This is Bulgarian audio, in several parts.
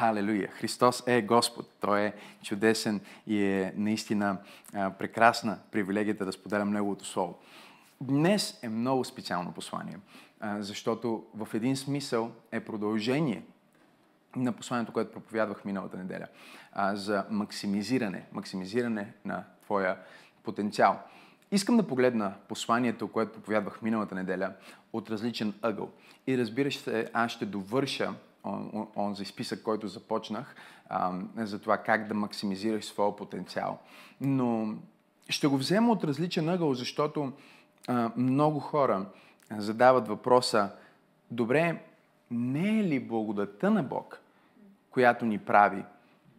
Халелуя! Христос е Господ. Той е чудесен и е наистина прекрасна привилегията да споделям Неговото Слово. Днес е много специално послание, защото в един смисъл е продължение на посланието, което проповядвах миналата неделя, за максимизиране, максимизиране на твоя потенциал. Искам да погледна посланието, което проповядвах миналата неделя, от различен ъгъл. И разбира се, аз ще довърша он, онзи списък, който започнах, а, за това как да максимизираш своя потенциал. Но ще го взема от различен ъгъл, защото много хора задават въпроса, добре, не е ли благодата на Бог, която ни прави?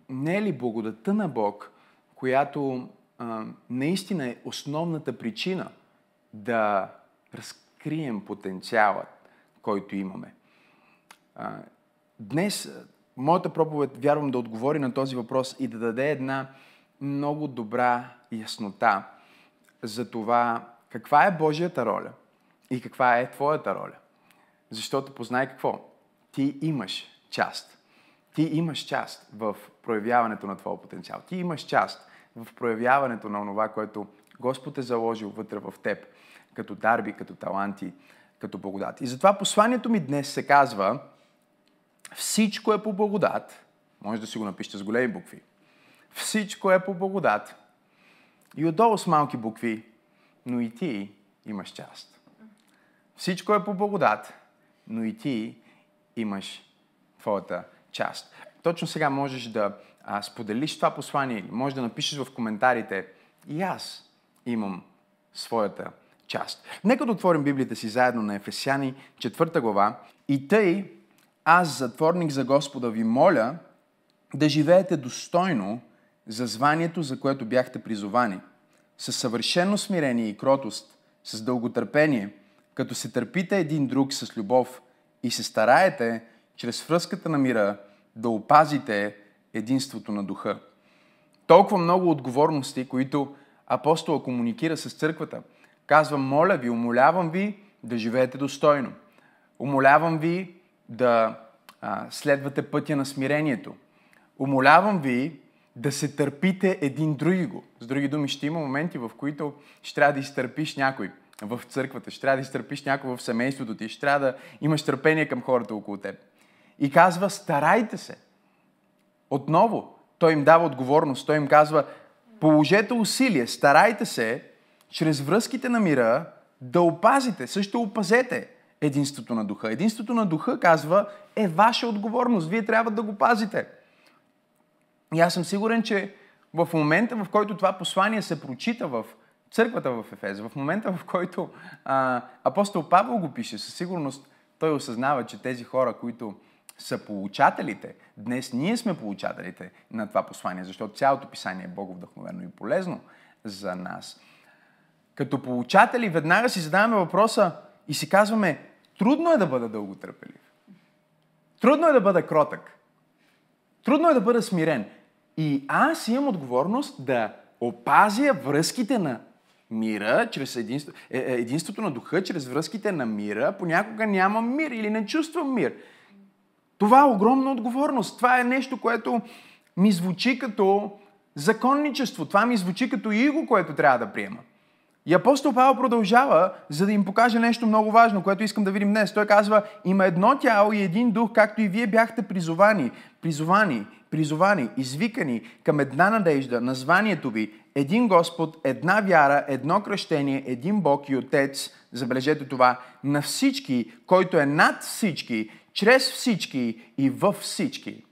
Не е ли благодата на Бог, която наистина е основната причина да разкрием потенциалът, който имаме? Днес моята проповед вярвам да отговори на този въпрос и да даде една много добра яснота за това каква е Божията роля и каква е твоята роля. Защото познай какво? Ти имаш част. Ти имаш част в проявяването на твоя потенциал. Ти имаш част в проявяването на това, което Господ е заложил вътре в теб, като дарби, като таланти, като благодат. И затова посланието ми днес се казва всичко е по благодат. Може да си го напишете с големи букви. Всичко е по благодат. И отдолу с малки букви, но и ти имаш част. Всичко е по благодат, но и ти имаш твоята част. Точно сега можеш да а, споделиш това послание или можеш да напишеш в коментарите и аз имам своята част. Нека да отворим Библията си заедно на Ефесяни, 4 глава. И тъй, аз, затворник за Господа, ви моля да живеете достойно за званието, за което бяхте призовани, с съвършено смирение и кротост, с дълготърпение, като се търпите един друг с любов и се стараете, чрез връзката на мира, да опазите единството на духа. Толкова много отговорности, които апостола комуникира с църквата. Казва, моля ви, умолявам ви да живеете достойно. Умолявам ви да а, следвате пътя на смирението. Умолявам ви да се търпите един друго. С други думи, ще има моменти, в които ще трябва да изтърпиш някой в църквата, ще трябва да изтърпиш някой в семейството ти, ще трябва да имаш търпение към хората около теб. И казва, старайте се. Отново, той им дава отговорност. Той им казва, положете усилие, старайте се, чрез връзките на мира, да опазите, също опазете единството на духа. Единството на духа, казва, е ваша отговорност. Вие трябва да го пазите. И аз съм сигурен, че в момента, в който това послание се прочита в църквата в Ефез, в момента, в който а, апостол Павел го пише, със сигурност той осъзнава, че тези хора, които са получателите, днес ние сме получателите на това послание, защото цялото писание е боговдъхновено и полезно за нас. Като получатели веднага си задаваме въпроса и си казваме, Трудно е да бъда дълготърпелив. Трудно е да бъда кротък. Трудно е да бъда смирен. И аз имам отговорност да опазя връзките на мира, чрез единство, е, е, единството на духа, чрез връзките на мира. Понякога нямам мир или не чувствам мир. Това е огромна отговорност. Това е нещо, което ми звучи като законничество. Това ми звучи като иго, което трябва да приема. И апостол Павел продължава, за да им покаже нещо много важно, което искам да видим днес. Той казва, има едно тяло и един дух, както и вие бяхте призовани, призовани, призовани, извикани към една надежда, названието ви, един Господ, една вяра, едно кръщение, един Бог и Отец, забележете това, на всички, който е над всички, чрез всички и във всички.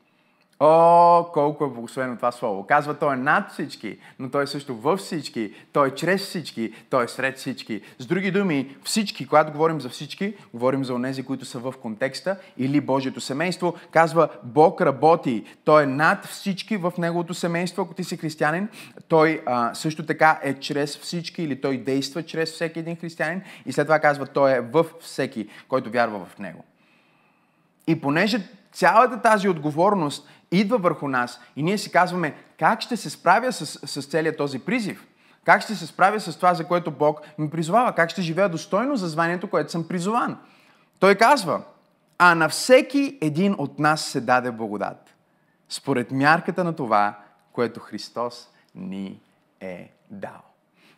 О, колко е благословено това слово. Казва, той е над всички, но той е също във всички, той е чрез всички, той е сред всички. С други думи, всички, когато говорим за всички, говорим за онези, които са в контекста или Божието семейство. Казва, Бог работи, той е над всички в неговото семейство, ако ти си християнин. Той а, също така е чрез всички или той действа чрез всеки един християнин. И след това казва, той е в всеки, който вярва в него. И понеже цялата тази отговорност идва върху нас и ние си казваме как ще се справя с, с целият този призив. Как ще се справя с това, за което Бог ми призовава? Как ще живея достойно за званието, което съм призован? Той казва, а на всеки един от нас се даде благодат. според мярката на това, което Христос ни е дал.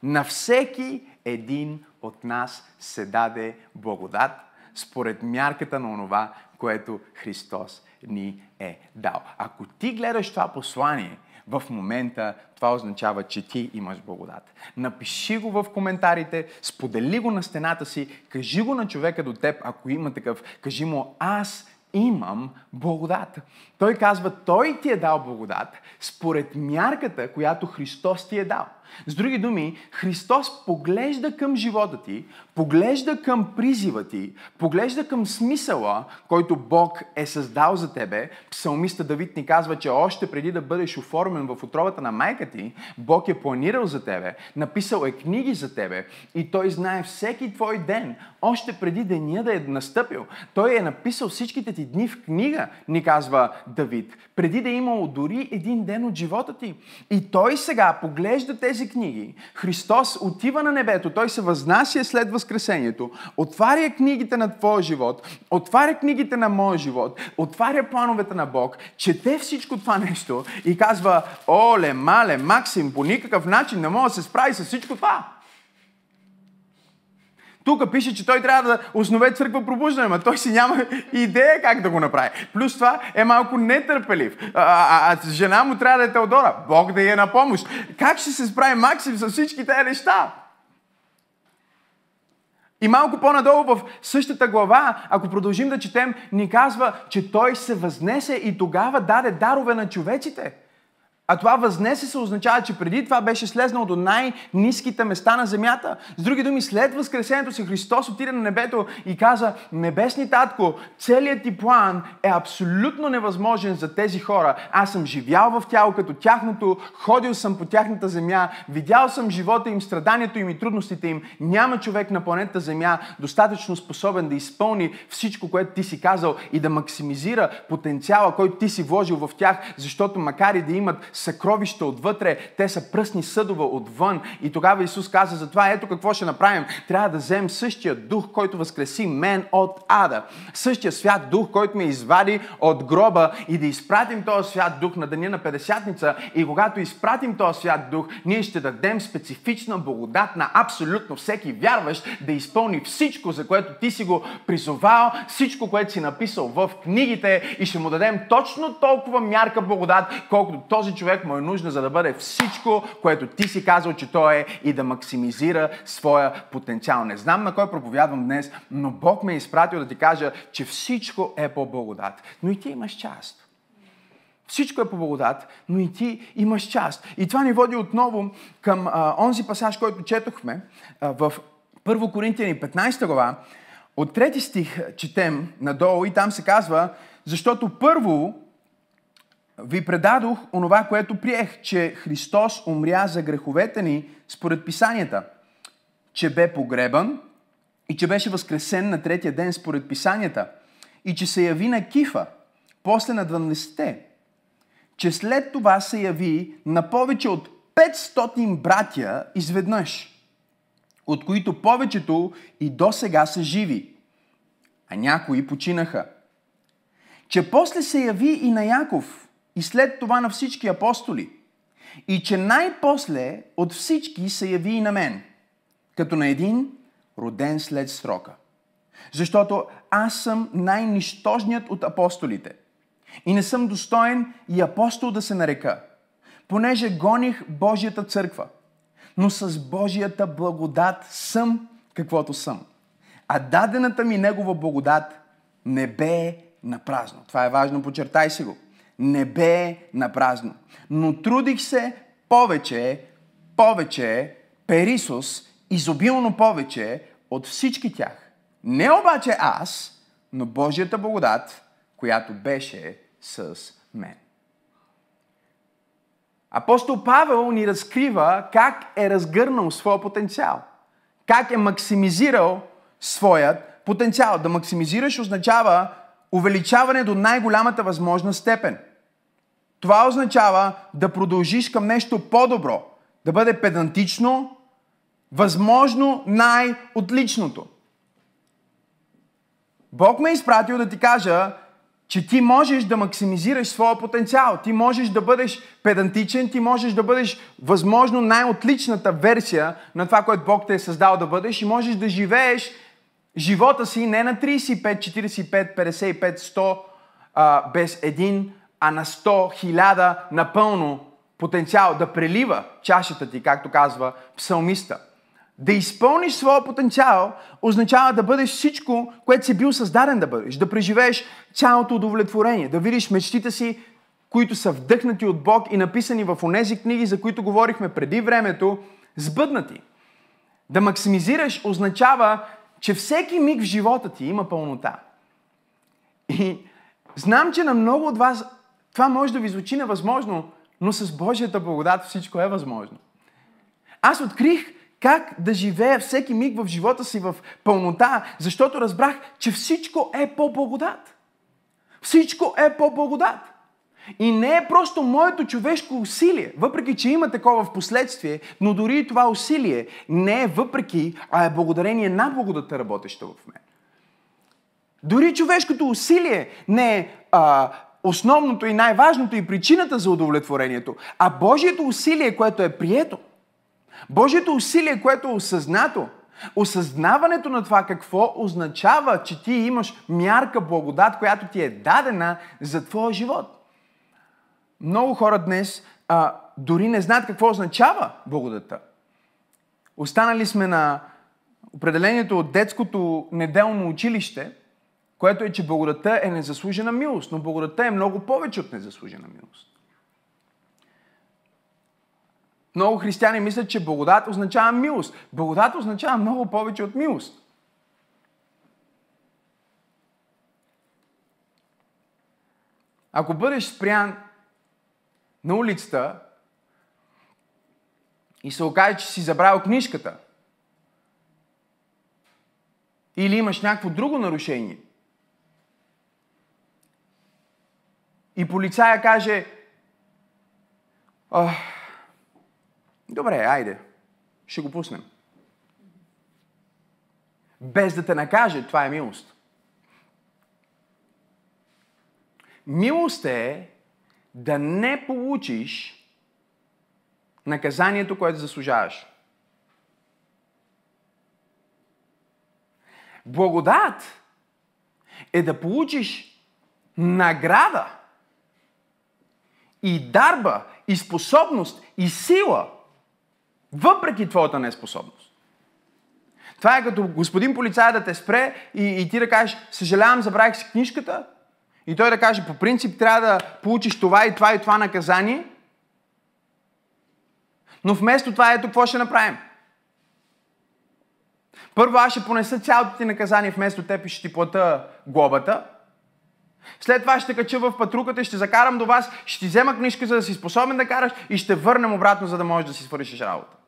На всеки един от нас се даде благодат, според мярката на онова, което Христос ни е дал. Ако ти гледаш това послание, в момента това означава, че ти имаш благодат. Напиши го в коментарите, сподели го на стената си, кажи го на човека до теб, ако има такъв. Кажи му, аз имам благодат. Той казва, той ти е дал благодат според мярката, която Христос ти е дал. С други думи, Христос поглежда към живота ти, поглежда към призива ти, поглежда към смисъла, който Бог е създал за тебе. Псалмиста Давид ни казва, че още преди да бъдеш оформен в отровата на майка ти, Бог е планирал за тебе, написал е книги за тебе и Той знае всеки твой ден, още преди деня да е настъпил. Той е написал всичките ти дни в книга, ни казва Давид, преди да е имало дори един ден от живота ти. И Той сега поглежда тези тези книги, Христос отива на небето, Той се възнася след Възкресението, отваря книгите на твоя живот, отваря книгите на моя живот, отваря плановете на Бог, чете всичко това нещо и казва, оле, мале, Максим, по никакъв начин не мога да се справи с всичко това. Тук пише, че той трябва да основе църква пробуждане, но той си няма идея как да го направи. Плюс това е малко нетърпелив. А, а, а жена му трябва да е Теодора. Бог да е на помощ. Как ще се справи Максим с всички тези неща? И малко по-надолу в същата глава, ако продължим да четем, ни казва, че той се възнесе и тогава даде дарове на човеците. А това възнесе се означава, че преди това беше слезнал до най-низките места на земята. С други думи, след възкресението си Христос отиде на небето и каза, Небесни татко, целият ти план е абсолютно невъзможен за тези хора. Аз съм живял в тяло като тяхното, ходил съм по тяхната земя, видял съм живота им, страданието им и трудностите им. Няма човек на планетата Земя достатъчно способен да изпълни всичко, което ти си казал и да максимизира потенциала, който ти си вложил в тях, защото макар и да имат съкровища отвътре, те са пръсни съдове отвън. И тогава Исус каза, затова ето какво ще направим. Трябва да вземем същия дух, който възкреси мен от ада. Същия свят дух, който ме извади от гроба и да изпратим този свят дух на деня на Педесятница. И когато изпратим този свят дух, ние ще дадем специфична благодат на абсолютно всеки вярващ да изпълни всичко, за което ти си го призовал, всичко, което си написал в книгите и ще му дадем точно толкова мярка благодат, колкото този човек човек му е нужна, за да бъде всичко, което ти си казал, че той е и да максимизира своя потенциал. Не знам на кой проповядвам днес, но Бог ме е изпратил да ти кажа, че всичко е по благодат. Но и ти имаш част. Всичко е по благодат, но и ти имаш част. И това ни води отново към а, онзи пасаж, който четохме а, в 1 Коринтияни 15 глава. От трети стих четем надолу и там се казва, защото първо ви предадох онова, което приех, че Христос умря за греховете ни според писанията, че бе погребан и че беше възкресен на третия ден според писанията. И че се яви на Кифа, после на 12-те, че след това се яви на повече от 500 братя изведнъж, от които повечето и до сега са живи, а някои починаха. Че после се яви и на Яков – и след това на всички апостоли. И че най-после от всички се яви и на мен, като на един роден след срока. Защото аз съм най-нищожният от апостолите. И не съм достоен и апостол да се нарека, понеже гоних Божията църква. Но с Божията благодат съм каквото съм. А дадената ми Негова благодат не бе на празно. Това е важно, почертай си го не бе на празно. Но трудих се повече, повече, перисос, изобилно повече от всички тях. Не обаче аз, но Божията благодат, която беше с мен. Апостол Павел ни разкрива как е разгърнал своя потенциал. Как е максимизирал своят потенциал. Да максимизираш означава увеличаване до най-голямата възможна степен – това означава да продължиш към нещо по-добро, да бъде педантично, възможно най-отличното. Бог ме е изпратил да ти кажа, че ти можеш да максимизираш своя потенциал. Ти можеш да бъдеш педантичен, ти можеш да бъдеш възможно най-отличната версия на това, което Бог те е създал да бъдеш и можеш да живееш живота си не на 35, 45, 55, 100 а, без един, а на 100, хиляда напълно потенциал да прелива чашата ти, както казва псалмиста. Да изпълниш своя потенциал означава да бъдеш всичко, което си бил създаден да бъдеш. Да преживееш цялото удовлетворение. Да видиш мечтите си, които са вдъхнати от Бог и написани в онези книги, за които говорихме преди времето, сбъднати. Да максимизираш означава, че всеки миг в живота ти има пълнота. И знам, че на много от вас това може да ви звучи невъзможно, но с Божията благодат всичко е възможно. Аз открих как да живея всеки миг в живота си в пълнота, защото разбрах, че всичко е по благодат. Всичко е по благодат. И не е просто моето човешко усилие, въпреки че има такова в последствие, но дори и това усилие не е въпреки, а е благодарение на благодата работеща в мен. Дори човешкото усилие не е а, основното и най-важното и причината за удовлетворението, а Божието усилие, което е прието. Божието усилие, което е осъзнато. Осъзнаването на това какво означава, че ти имаш мярка благодат, която ти е дадена за твоя живот. Много хора днес а, дори не знаят какво означава благодата. Останали сме на определението от детското неделно училище, което е, че благодата е незаслужена милост, но благодата е много повече от незаслужена милост. Много християни мислят, че благодат означава милост. Благодат означава много повече от милост. Ако бъдеш спрян на улицата и се окаже, че си забравил книжката, или имаш някакво друго нарушение, и полицая каже, добре, айде, ще го пуснем. Без да те накаже, това е милост. Милост е да не получиш наказанието, което заслужаваш. Благодат е да получиш награда и дарба, и способност, и сила, въпреки твоята неспособност. Това е като господин полицай да те спре и, и ти да кажеш, съжалявам, забравих си книжката, и той да каже, по принцип трябва да получиш това и това и това наказание. Но вместо това, ето какво ще направим. Първо аз ще понеса цялото ти наказание вместо теб и ще ти плата глобата. След това ще кача в патруката, ще закарам до вас, ще ти взема книжка, за да си способен да караш и ще върнем обратно, за да можеш да си свършиш работа.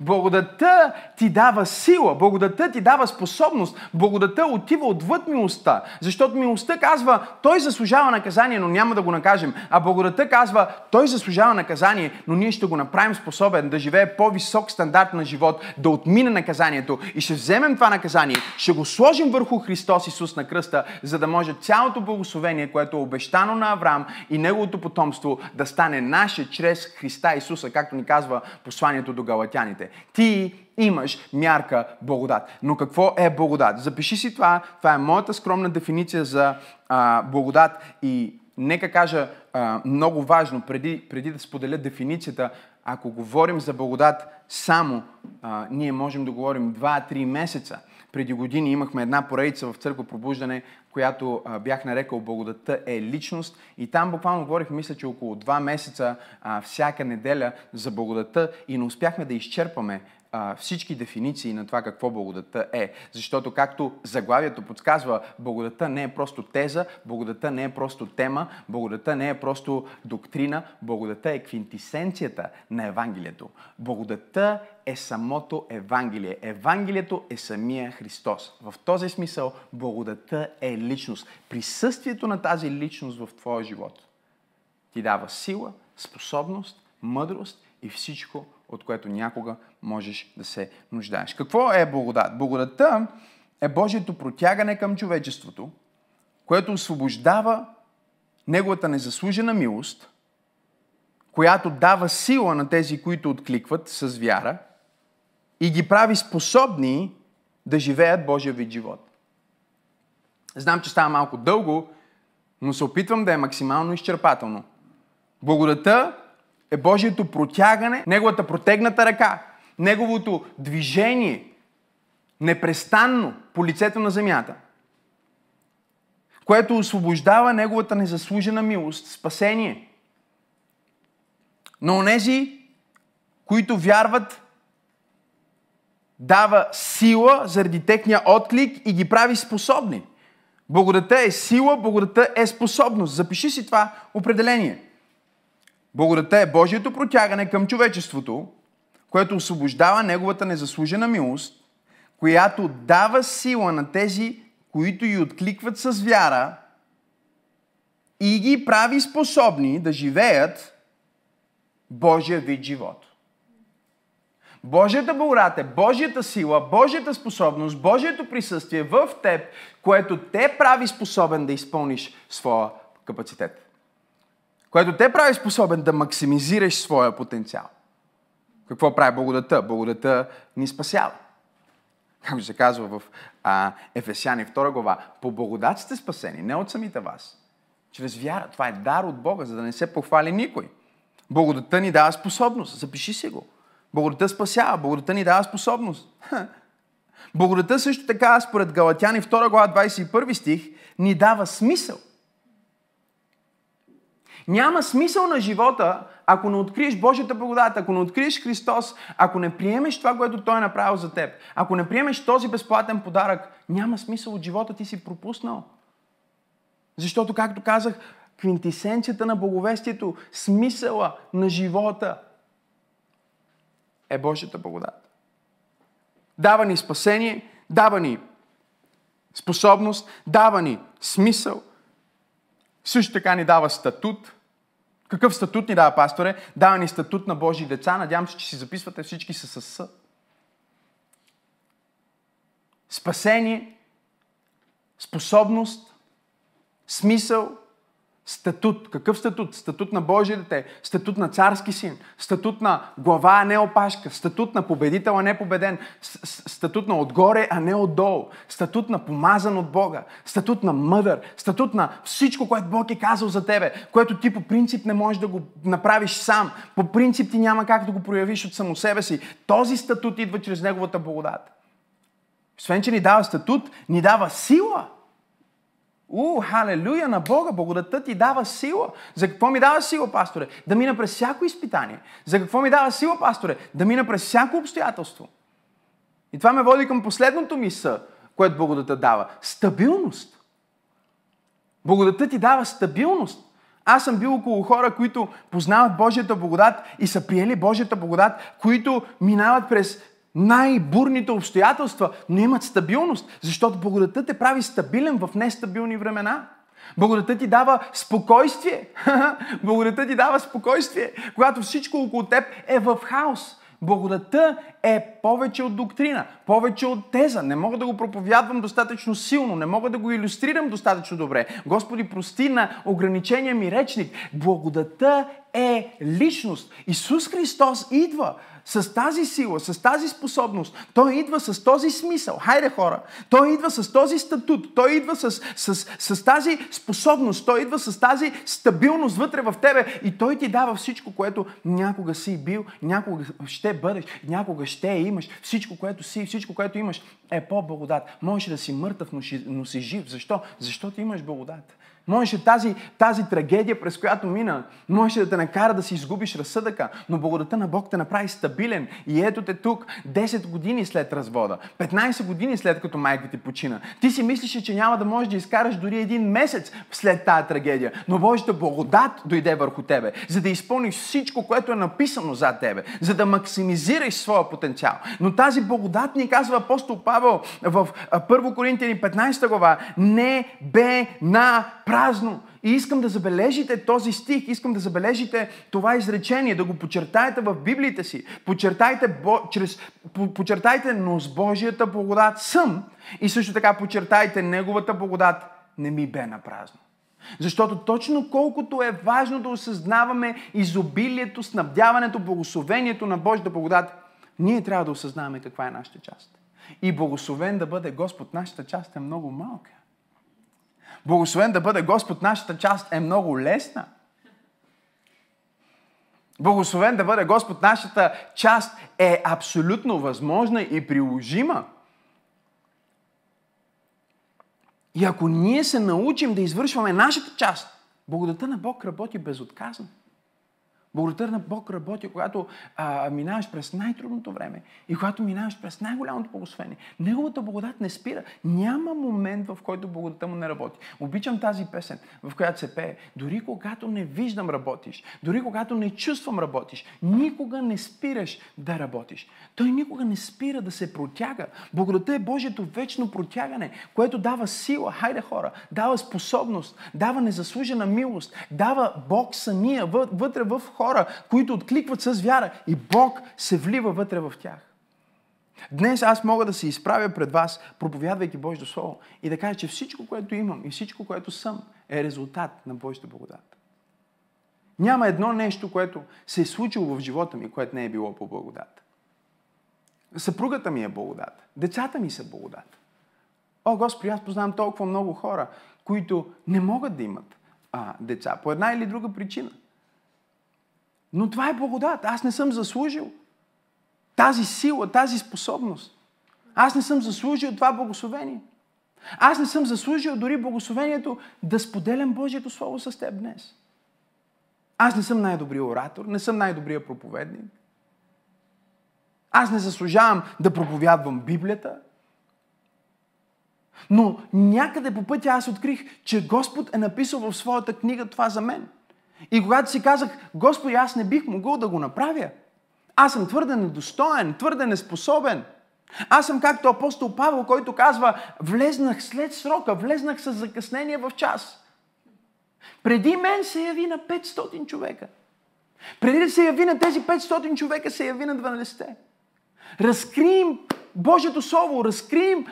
Благодата ти дава сила, благодата ти дава способност, благодата отива отвъд милостта, защото милостта казва, той заслужава наказание, но няма да го накажем, а благодата казва, той заслужава наказание, но ние ще го направим способен да живее по-висок стандарт на живот, да отмине наказанието. И ще вземем това наказание, ще го сложим върху Христос Исус на кръста, за да може цялото благословение, което е обещано на Авраам и неговото потомство да стане наше чрез Христа Исуса, както ни казва посланието до галатяните. Ти имаш мярка благодат. Но какво е благодат? Запиши си това. Това е моята скромна дефиниция за а, благодат и нека кажа а, много важно, преди, преди да споделя дефиницията, ако говорим за благодат само, а, ние можем да говорим 2-3 месеца. Преди години имахме една поредица в църква пробуждане, която бях нарекал Благодата е личност. И там буквално говорих, мисля, че около два месеца а, всяка неделя за благодата и не успяхме да изчерпаме а, всички дефиниции на това какво благодата е. Защото, както заглавието подсказва, благодата не е просто теза, благодата не е просто тема, благодата не е просто доктрина, благодата е квинтисенцията на Евангелието. Благодата е самото Евангелие. Евангелието е самия Христос. В този смисъл благодата е личност. Присъствието на тази личност в твоя живот ти дава сила, способност, мъдрост и всичко от което някога можеш да се нуждаеш. Какво е благодат? Благодата е Божието протягане към човечеството, което освобождава Неговата незаслужена милост, която дава сила на тези, които откликват с вяра и ги прави способни да живеят Божия вид живот. Знам, че става малко дълго, но се опитвам да е максимално изчерпателно. Благодата е Божието протягане, Неговата протегната ръка, Неговото движение непрестанно по лицето на земята, което освобождава Неговата незаслужена милост, спасение. Но онези, които вярват, дава сила заради техния отклик и ги прави способни. Благодата е сила, благодата е способност. Запиши си това определение. Благодата е Божието протягане към човечеството, което освобождава Неговата незаслужена милост, която дава сила на тези, които й откликват с вяра и ги прави способни да живеят Божия вид живот. Божията благодат е Божията сила, Божията способност, Божието присъствие в теб, което те прави способен да изпълниш своя капацитет. Което те прави способен да максимизираш своя потенциал. Какво прави благодата? Благодата ни спасява. Както се казва в а, Ефесяни 2 глава, по благодат сте спасени, не от самите вас. Чрез вяра. Това е дар от Бога, за да не се похвали никой. Благодата ни дава способност. Запиши си го. Благодата спасява, благодата ни дава способност. Благодата също така, според Галатяни 2 глава 21 стих, ни дава смисъл. Няма смисъл на живота, ако не откриеш Божията благодат, ако не откриеш Христос, ако не приемеш това, което Той е направил за теб, ако не приемеш този безплатен подарък, няма смисъл от живота ти си пропуснал. Защото, както казах, квинтисенцията на благовестието, смисъла на живота е Божията благодат. Дава ни спасение, дава ни способност, дава ни смисъл, също така ни дава статут. Какъв статут ни дава, пасторе? Дава ни статут на Божии деца. Надявам се, че си записвате всички с със. Спасение, способност, смисъл, Статут. Какъв статут? Статут на Божие дете, статут на царски син, статут на глава, а не опашка, статут на победител, а не победен, статут на отгоре, а не отдолу, статут на помазан от Бога, статут на мъдър, статут на всичко, което Бог е казал за тебе, което ти по принцип не можеш да го направиш сам. По принцип ти няма как да го проявиш от само себе си. Този статут идва чрез Неговата благодат. Освен, че ни дава статут, ни дава сила – У, халелуя на Бога! Благодата ти дава сила. За какво ми дава сила, пасторе? Да мина през всяко изпитание. За какво ми дава сила, пасторе? Да мина през всяко обстоятелство. И това ме води към последното мисъл, което благодата дава. Стабилност. Благодата ти дава стабилност. Аз съм бил около хора, които познават Божията благодат и са приели Божията благодат, които минават през най-бурните обстоятелства, но имат стабилност, защото благодата те прави стабилен в нестабилни времена. Благодата ти дава спокойствие. Благодата ти дава спокойствие, когато всичко около теб е в хаос. Благодата е повече от доктрина, повече от теза. Не мога да го проповядвам достатъчно силно, не мога да го иллюстрирам достатъчно добре. Господи, прости на ограничения ми речник. Благодата е личност. Исус Христос идва с тази сила, с тази способност. Той идва с този смисъл. Хайде хора! Той идва с този статут. Той идва с, с, с, тази способност. Той идва с тази стабилност вътре в тебе. И той ти дава всичко, което някога си бил, някога ще бъдеш, някога ще имаш. Всичко, което си, всичко, което имаш е по-благодат. Можеш да си мъртъв, но си жив. Защо? Защото имаш благодат. Можеше тази, тази трагедия, през която мина, можеше да те накара да си изгубиш разсъдъка, но благодата на Бог те направи стабилен. И ето те тук, 10 години след развода, 15 години след като майка ти почина. Ти си мислиш, че няма да можеш да изкараш дори един месец след тази трагедия, но Божията благодат дойде върху тебе, за да изпълниш всичко, което е написано за тебе, за да максимизираш своя потенциал. Но тази благодат ни казва апостол Павел в 1 Коринтияни 15 глава, не бе на празно. И искам да забележите този стих, искам да забележите това изречение, да го почертаете в Библията си. Почертайте, Бо, чрез, по, почертайте, но с Божията благодат съм. И също така почертайте Неговата благодат не ми бе на празно. Защото точно колкото е важно да осъзнаваме изобилието, снабдяването, благословението на Божията благодат, ние трябва да осъзнаваме каква е нашата част. И благословен да бъде Господ, нашата част е много малка. Благословен да бъде Господ, нашата част е много лесна. Благословен да бъде Господ, нашата част е абсолютно възможна и приложима. И ако ние се научим да извършваме нашата част, благодата на Бог работи безотказно. Благодата на Бог работи, когато а, минаваш през най-трудното време и когато минаваш през най-голямото благословение. Неговата благодат не спира. Няма момент, в който благодата му не работи. Обичам тази песен, в която се пее. Дори когато не виждам работиш, дори когато не чувствам работиш, никога не спираш да работиш. Той никога не спира да се протяга. Благодата е Божието вечно протягане, което дава сила, хайде хора, дава способност, дава незаслужена милост, дава Бог самия вътре в хора, които откликват с вяра и Бог се влива вътре в тях. Днес аз мога да се изправя пред вас, проповядвайки Божието Слово и да кажа, че всичко, което имам и всичко, което съм, е резултат на Божията благодат. Няма едно нещо, което се е случило в живота ми, което не е било по благодат. Съпругата ми е благодат. Децата ми са благодат. О, Господи, аз познавам толкова много хора, които не могат да имат а, деца по една или друга причина. Но това е благодат. Аз не съм заслужил тази сила, тази способност. Аз не съм заслужил това благословение. Аз не съм заслужил дори благословението да споделям Божието Слово с теб днес. Аз не съм най-добрият оратор, не съм най-добрият проповедник. Аз не заслужавам да проповядвам Библията. Но някъде по пътя аз открих, че Господ е написал в своята книга това за мен. И когато си казах, Господи, аз не бих могъл да го направя. Аз съм твърде недостоен, твърде неспособен. Аз съм както апостол Павел, който казва, влезнах след срока, влезнах с закъснение в час. Преди мен се яви на 500 човека. Преди да се яви на тези 500 човека, се яви на 12-те. Разкрием Божието Слово, разкрием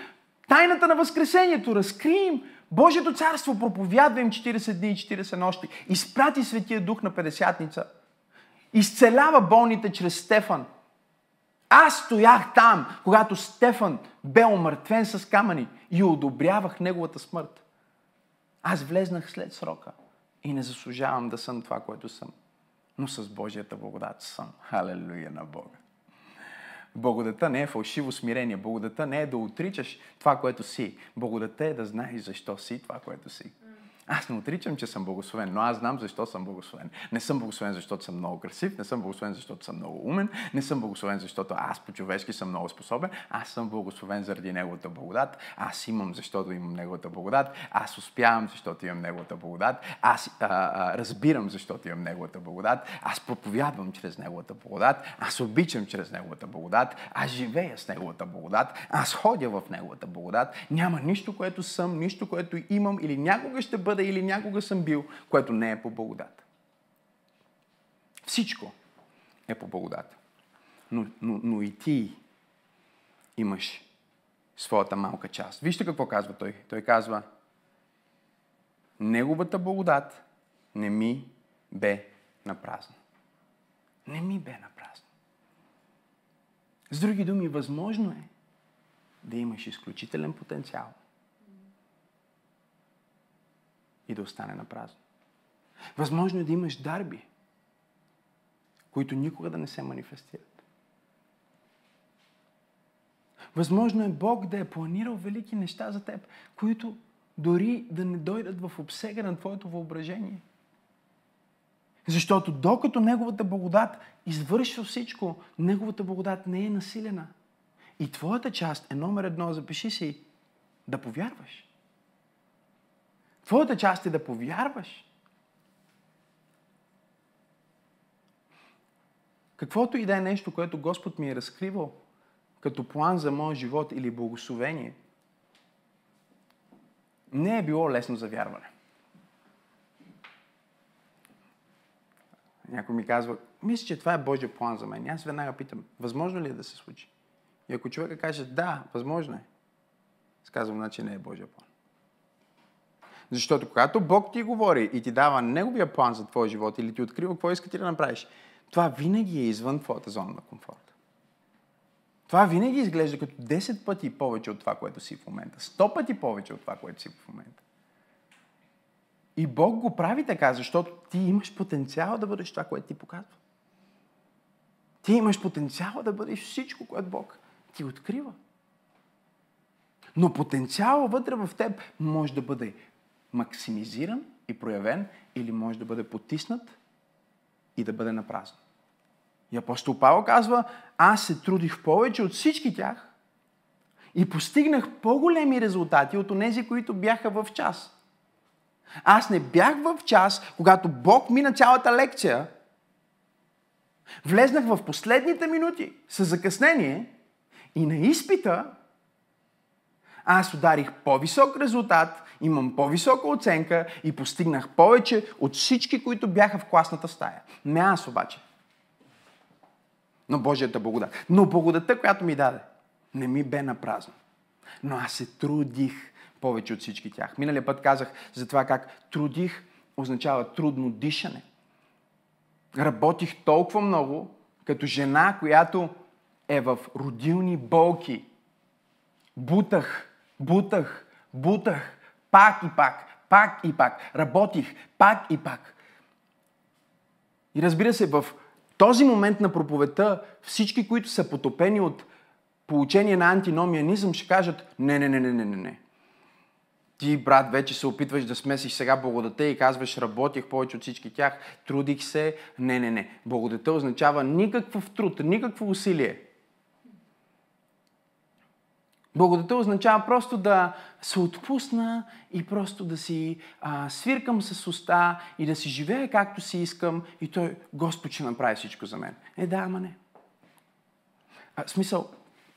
тайната на Възкресението, разкрием Божието царство проповядва им 40 дни и 40 нощи. Изпрати Светия Дух на 50-ница. Изцелява болните чрез Стефан. Аз стоях там, когато Стефан бе омъртвен с камъни и одобрявах неговата смърт. Аз влезнах след срока и не заслужавам да съм това, което съм. Но с Божията благодат съм. Халелуя на Бога. Благодата не е фалшиво смирение. Благодата не е да отричаш това, което си. Благодата е да знаеш защо си това, което си. Аз не отричам, че съм благословен, но аз знам защо съм благословен. Не съм благословен, защото съм много красив, не съм благословен, защото съм много умен, не съм благословен, защото аз по-човешки съм много способен, аз съм благословен заради Неговата благодат, аз имам, защото имам Неговата благодат, аз успявам, защото имам Неговата благодат, аз а, а, разбирам, защото имам Неговата благодат, аз проповядвам чрез Неговата благодат, аз обичам чрез Неговата благодат, аз живея с Неговата благодат, аз ходя в Неговата благодат, няма нищо, което съм, нищо, което имам или някога ще бъда бъда или някога съм бил, което не е по благодат. Всичко е по благодат. Но, но, но и ти имаш своята малка част. Вижте какво казва той. Той казва, Неговата благодат не ми бе напразна. Не ми бе напразна. С други думи, възможно е да имаш изключителен потенциал – и да остане на празно. Възможно е да имаш дарби, които никога да не се манифестират. Възможно е Бог да е планирал велики неща за теб, които дори да не дойдат в обсега на твоето въображение. Защото докато Неговата благодат извършва всичко, Неговата благодат не е насилена. И твоята част е номер едно, запиши си, да повярваш. Твоята част е да повярваш. Каквото и да е нещо, което Господ ми е разкривал като план за моя живот или благословение, не е било лесно за вярване. Някой ми казва, мисля, че това е Божия план за мен. Аз веднага питам, възможно ли е да се случи? И ако човека каже, да, възможно е, сказвам, значи не е Божия план. Защото когато Бог ти говори и ти дава Неговия план за твоя живот или ти открива какво иска ти да направиш, това винаги е извън твоята зона на комфорт. Това винаги изглежда като 10 пъти повече от това, което си в момента. 100 пъти повече от това, което си в момента. И Бог го прави така, защото ти имаш потенциал да бъдеш това, което ти показва. Ти имаш потенциал да бъдеш всичко, което Бог ти открива. Но потенциалът вътре в теб може да бъде максимизиран и проявен или може да бъде потиснат и да бъде напразен. И апостол Павел казва, аз се трудих повече от всички тях и постигнах по-големи резултати от тези, които бяха в час. Аз не бях в час, когато Бог мина цялата лекция. Влезнах в последните минути с закъснение и на изпита аз ударих по-висок резултат, имам по-висока оценка и постигнах повече от всички, които бяха в класната стая. Не аз обаче. Но Божията благодат. Но благодата, която ми даде, не ми бе на празно. Но аз се трудих повече от всички тях. Миналия път казах за това как трудих означава трудно дишане. Работих толкова много, като жена, която е в родилни болки. Бутах, бутах, бутах, пак и пак, пак и пак. Работих, пак и пак. И разбира се, в този момент на проповедта всички, които са потопени от получение на антиномианизъм, ще кажат не, не, не, не, не, не, не. Ти, брат, вече се опитваш да смесиш сега благодата и казваш, работих повече от всички тях, трудих се. Не, не, не. Благодата означава никакъв труд, никакво усилие. Благодата означава просто да се отпусна и просто да си а, свиркам с уста и да си живея както си искам и той, Господ ще направи всичко за мен. Е, да, ама не. А, смисъл,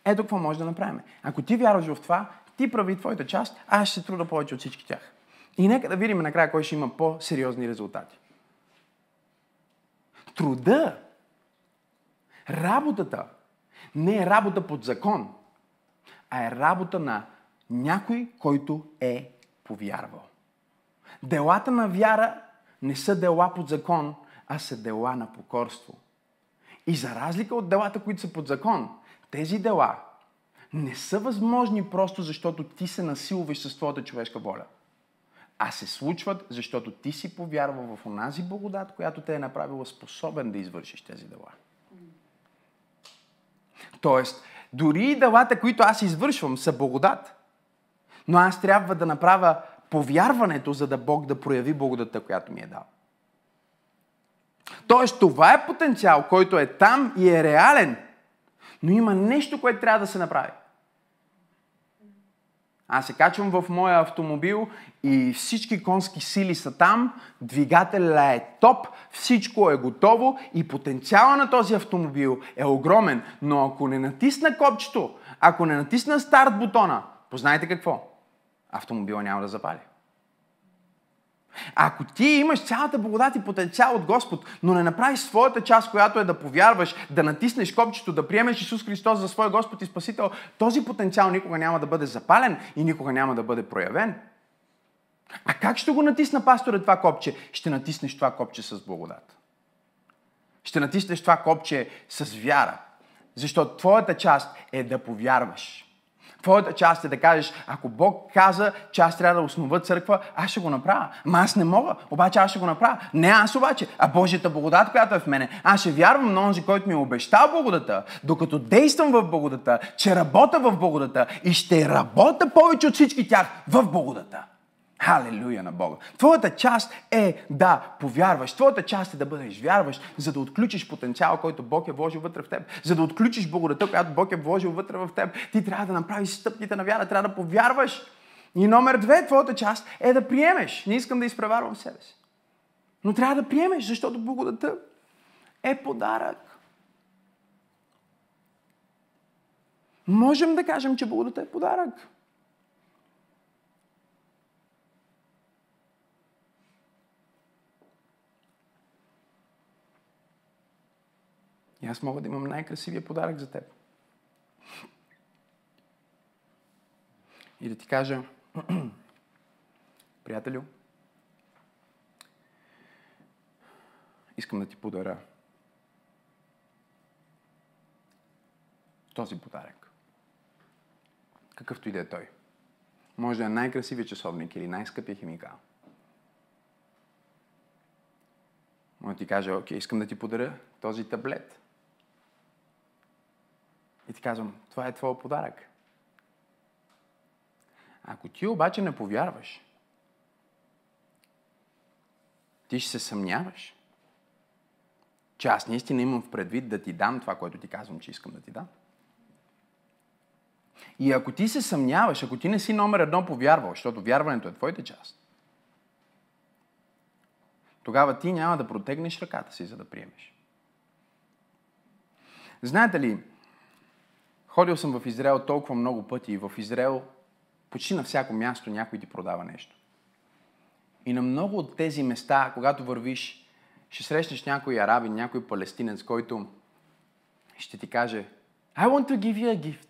ето какво може да направим. Ако ти вярваш в това, ти прави твоята част, аз ще се труда повече от всички тях. И нека да видим накрая кой ще има по-сериозни резултати. Труда, работата, не е работа под закон, а е работа на някой, който е повярвал. Делата на вяра не са дела под закон, а са дела на покорство. И за разлика от делата, които са под закон, тези дела не са възможни просто защото ти се насилваш с твоята човешка воля. А се случват, защото ти си повярвал в онази благодат, която те е направила способен да извършиш тези дела. Тоест, дори и делата, които аз извършвам, са благодат. Но аз трябва да направя повярването, за да Бог да прояви благодата, която ми е дал. Тоест, това е потенциал, който е там и е реален. Но има нещо, което трябва да се направи. Аз се качвам в моя автомобил и всички конски сили са там, двигателя е топ, всичко е готово и потенциала на този автомобил е огромен. Но ако не натисна копчето, ако не натисна старт бутона, познайте какво? Автомобила няма да запали. Ако ти имаш цялата благодат и потенциал от Господ, но не направиш своята част, която е да повярваш, да натиснеш копчето, да приемеш Исус Христос за свой Господ и Спасител, този потенциал никога няма да бъде запален и никога няма да бъде проявен. А как ще го натисна, пасторе, това копче? Ще натиснеш това копче с благодат. Ще натиснеш това копче с вяра. Защото твоята част е да повярваш. Твоята част е да кажеш, ако Бог каза, че аз трябва да основа църква, аз ще го направя. Ама аз не мога, обаче аз ще го направя. Не аз обаче, а Божията благодат, която е в мене. Аз ще вярвам на онзи, който ми е обещал благодата, докато действам в благодата, че работя в благодата и ще работя повече от всички тях в благодата. Халелуя на Бога. Твоята част е да повярваш. Твоята част е да бъдеш вярваш, за да отключиш потенциала, който Бог е вложил вътре в теб. За да отключиш благодата, която Бог е вложил вътре в теб. Ти трябва да направиш стъпките на вяра, трябва да повярваш. И номер две, твоята част е да приемеш. Не искам да изпреварвам себе си. Но трябва да приемеш, защото благодата е подарък. Можем да кажем, че благодата е подарък. Аз мога да имам най-красивия подарък за теб. И да ти кажа, приятелю, искам да ти подаря този подарък. Какъвто и да е той. Може да е най-красивият часовник или най-скъпия химикал. Може да ти каже, окей, искам да ти подаря този таблет. И ти казвам, това е твой подарък. Ако ти обаче не повярваш, ти ще се съмняваш, че аз наистина имам в предвид да ти дам това, което ти казвам, че искам да ти дам. И ако ти се съмняваш, ако ти не си номер едно повярвал, защото вярването е твоята част, тогава ти няма да протегнеш ръката си, за да приемеш. Знаете ли, ходил съм в Израел толкова много пъти и в Израел почти на всяко място някой ти продава нещо. И на много от тези места, когато вървиш, ще срещнеш някой арабин, някой палестинец, който ще ти каже I want to give you a gift.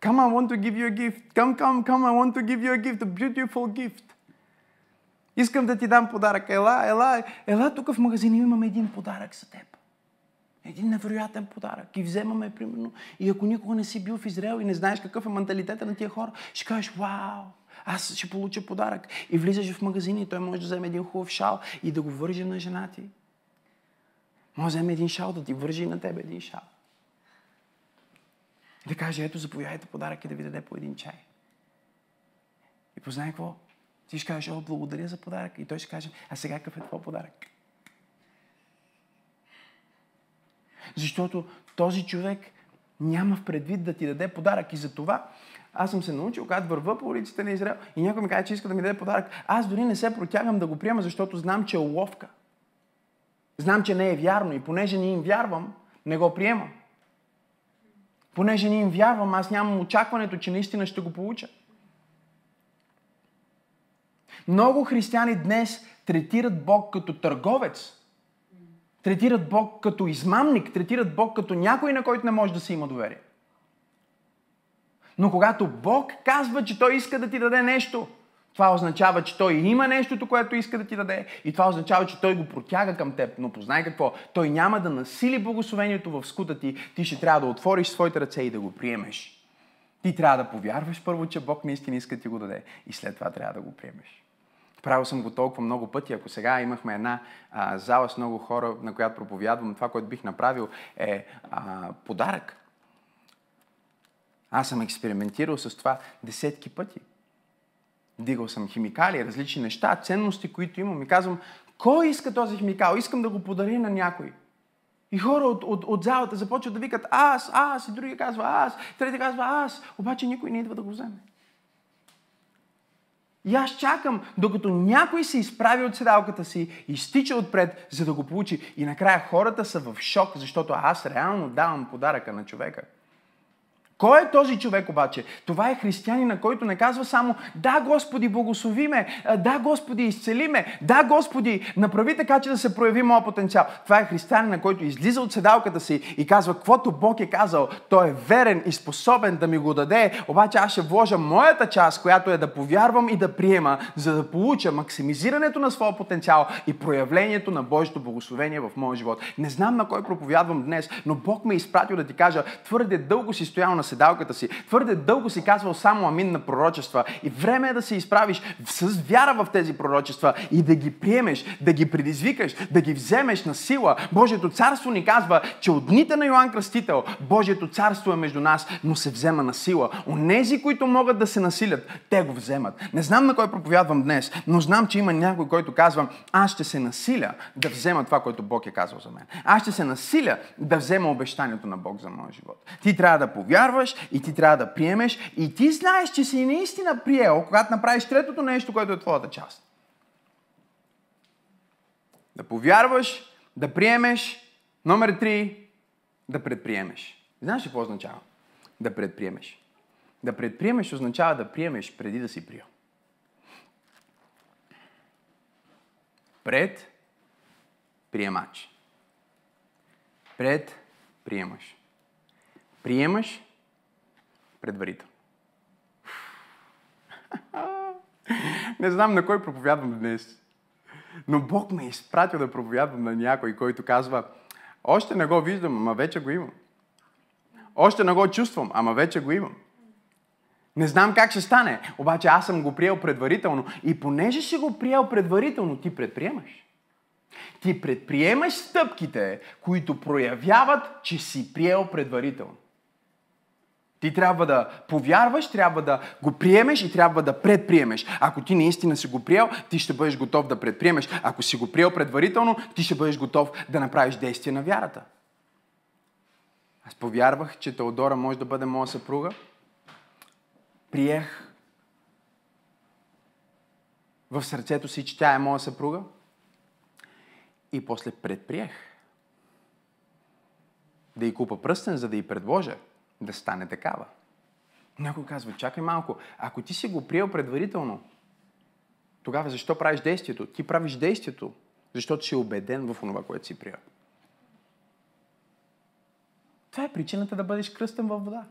Come, I want to give you a gift. Come, come, come, I want to give you a gift. A beautiful gift. Искам да ти дам подарък. Ела, ела, ела тук в магазина имаме един подарък за теб. Един невероятен подарък. И вземаме, примерно. И ако никога не си бил в Израел и не знаеш какъв е менталитета на тия хора, ще кажеш, вау, аз ще получа подарък. И влизаш в магазина и той може да вземе един хубав шал и да го върже на жена ти. Може да вземе един шал, да ти вържи на тебе един шал. И да каже, ето, заповядайте подарък и да ви даде по един чай. И познай какво? Ти ще кажеш, о, благодаря за подарък. И той ще каже, а сега какъв е твой подарък? Защото този човек няма в предвид да ти даде подарък. И за това аз съм се научил, когато върва по улиците на Израел и някой ми каже, че иска да ми даде подарък, аз дори не се протягам да го приема, защото знам, че е уловка. Знам, че не е вярно и понеже не им вярвам, не го приемам. Понеже не им вярвам, аз нямам очакването, че наистина ще го получа. Много християни днес третират Бог като търговец. Третират Бог като измамник, третират Бог като някой, на който не може да се има доверие. Но когато Бог казва, че Той иска да ти даде нещо, това означава, че Той има нещото, което иска да ти даде и това означава, че Той го протяга към теб. Но познай какво, Той няма да насили благословението в скута ти, ти ще трябва да отвориш своите ръце и да го приемеш. Ти трябва да повярваш първо, че Бог наистина иска да ти го даде и след това трябва да го приемеш. Правил съм го толкова много пъти. Ако сега имахме една а, зала с много хора, на която проповядвам, това, което бих направил е а, подарък. Аз съм експериментирал с това десетки пъти. Дигал съм химикали, различни неща, ценности, които имам и казвам, кой иска този химикал? Искам да го подаря на някой. И хора от, от, от залата започват да викат аз, аз, и други казва аз, трети казва аз, обаче никой не идва да го вземе. И аз чакам, докато някой се изправи от седалката си, изтича отпред, за да го получи. И накрая хората са в шок, защото аз реално давам подаръка на човека. Кой е този човек обаче? Това е християнина, който не казва само да, Господи, благослови ме, да, Господи, изцели ме, да, Господи, направи така, че да се прояви моят потенциал. Това е християнина, който излиза от седалката си и казва, каквото Бог е казал, той е верен и способен да ми го даде, обаче аз ще вложа моята част, която е да повярвам и да приема, за да получа максимизирането на своя потенциал и проявлението на Божието благословение в моя живот. Не знам на кой проповядвам днес, но Бог ме е изпратил да ти кажа, твърде дълго си стоял на седалката си. Твърде дълго си казвал само амин на пророчества. И време е да се изправиш с вяра в тези пророчества и да ги приемеш, да ги предизвикаш, да ги вземеш на сила. Божието царство ни казва, че от дните на Йоанн Кръстител, Божието царство е между нас, но се взема на сила. Онези, които могат да се насилят, те го вземат. Не знам на кой проповядвам днес, но знам, че има някой, който казва, аз ще се насиля да взема това, което Бог е казал за мен. Аз ще се насиля да взема обещанието на Бог за моя живот. Ти трябва да повярваш, повярваш и ти трябва да приемеш и ти знаеш, че си наистина приел, когато направиш третото нещо, което е твоята част. Да повярваш, да приемеш. Номер три, да предприемеш. Знаеш ли какво означава? Да предприемеш. Да предприемеш означава да приемеш преди да си приел. Пред приемач. Предприемаш. Приемаш предварително. Не знам на кой проповядвам днес. Но Бог ме е изпратил да проповядвам на някой, който казва, още не го виждам, ама вече го имам. Още не го чувствам, ама вече го имам. Не знам как ще стане, обаче аз съм го приел предварително. И понеже си го приел предварително, ти предприемаш. Ти предприемаш стъпките, които проявяват, че си приел предварително. Ти трябва да повярваш, трябва да го приемеш и трябва да предприемеш. Ако ти наистина си го приел, ти ще бъдеш готов да предприемеш. Ако си го приел предварително, ти ще бъдеш готов да направиш действие на вярата. Аз повярвах, че Теодора може да бъде моя съпруга. Приех в сърцето си, че тя е моя съпруга. И после предприех да й купа пръстен, за да й предложа да стане такава. Някой казва, чакай малко, ако ти си го приел предварително, тогава защо правиш действието? Ти правиш действието, защото си убеден в това, което си приел. Това е причината да бъдеш кръстен във вода.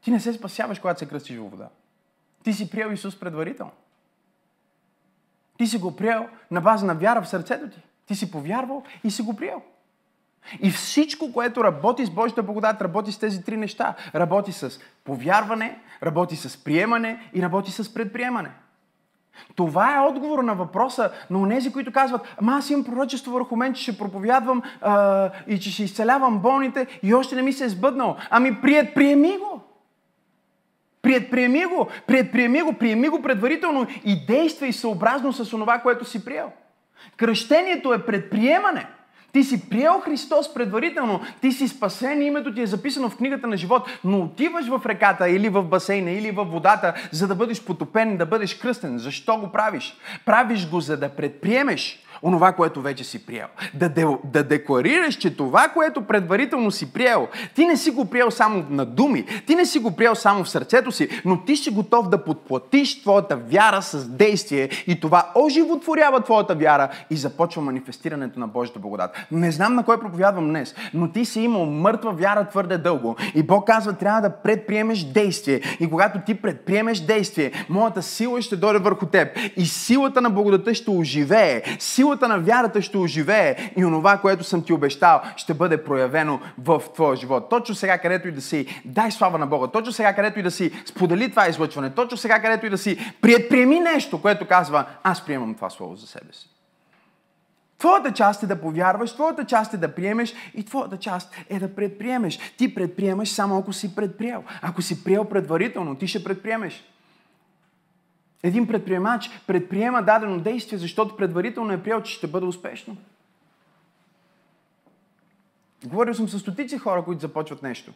Ти не се спасяваш, когато се кръстиш във вода. Ти си приел Исус предварително. Ти си го приел на база на вяра в сърцето ти. Ти си повярвал и си го приел. И всичко, което работи с Божията благодат, работи с тези три неща. Работи с повярване, работи с приемане и работи с предприемане. Това е отговор на въпроса на онези, които казват, ама аз имам пророчество върху мен, че ще проповядвам а, и че ще изцелявам болните и още не ми се е сбъднал. Ами предприеми го! Предприеми го! Предприеми го! Приеми го предварително и действай съобразно с това, което си приел. Кръщението е предприемане. Ти си приел Христос предварително, ти си спасен, името ти е записано в книгата на живот, но отиваш в реката или в басейна или в водата, за да бъдеш потопен, да бъдеш кръстен. Защо го правиш? Правиш го, за да предприемеш онова, което вече си приел. Да, де, да декларираш, че това, което предварително си приел, ти не си го приел само на думи, ти не си го приел само в сърцето си, но ти си готов да подплатиш твоята вяра с действие и това оживотворява твоята вяра и започва манифестирането на Божията благодат. Не знам на кой проповядвам днес, но ти си имал мъртва вяра твърде дълго и Бог казва, трябва да предприемеш действие. И когато ти предприемеш действие, моята сила ще дойде върху теб и силата на благодата ще оживее. Силата силата на вярата ще оживее и онова, което съм ти обещал, ще бъде проявено в твоя живот. Точно сега, където и да си, дай слава на Бога. Точно сега, където и да си, сподели това излъчване. Точно сега, където и да си, предприеми нещо, което казва, аз приемам това слово за себе си. Твоята част е да повярваш, твоята част е да приемеш и твоята част е да предприемеш. Ти предприемаш само ако си предприел. Ако си приел предварително, ти ще предприемеш. Един предприемач предприема дадено действие, защото предварително е приел, че ще бъде успешно. Говорил съм с стотици хора, които започват нещо.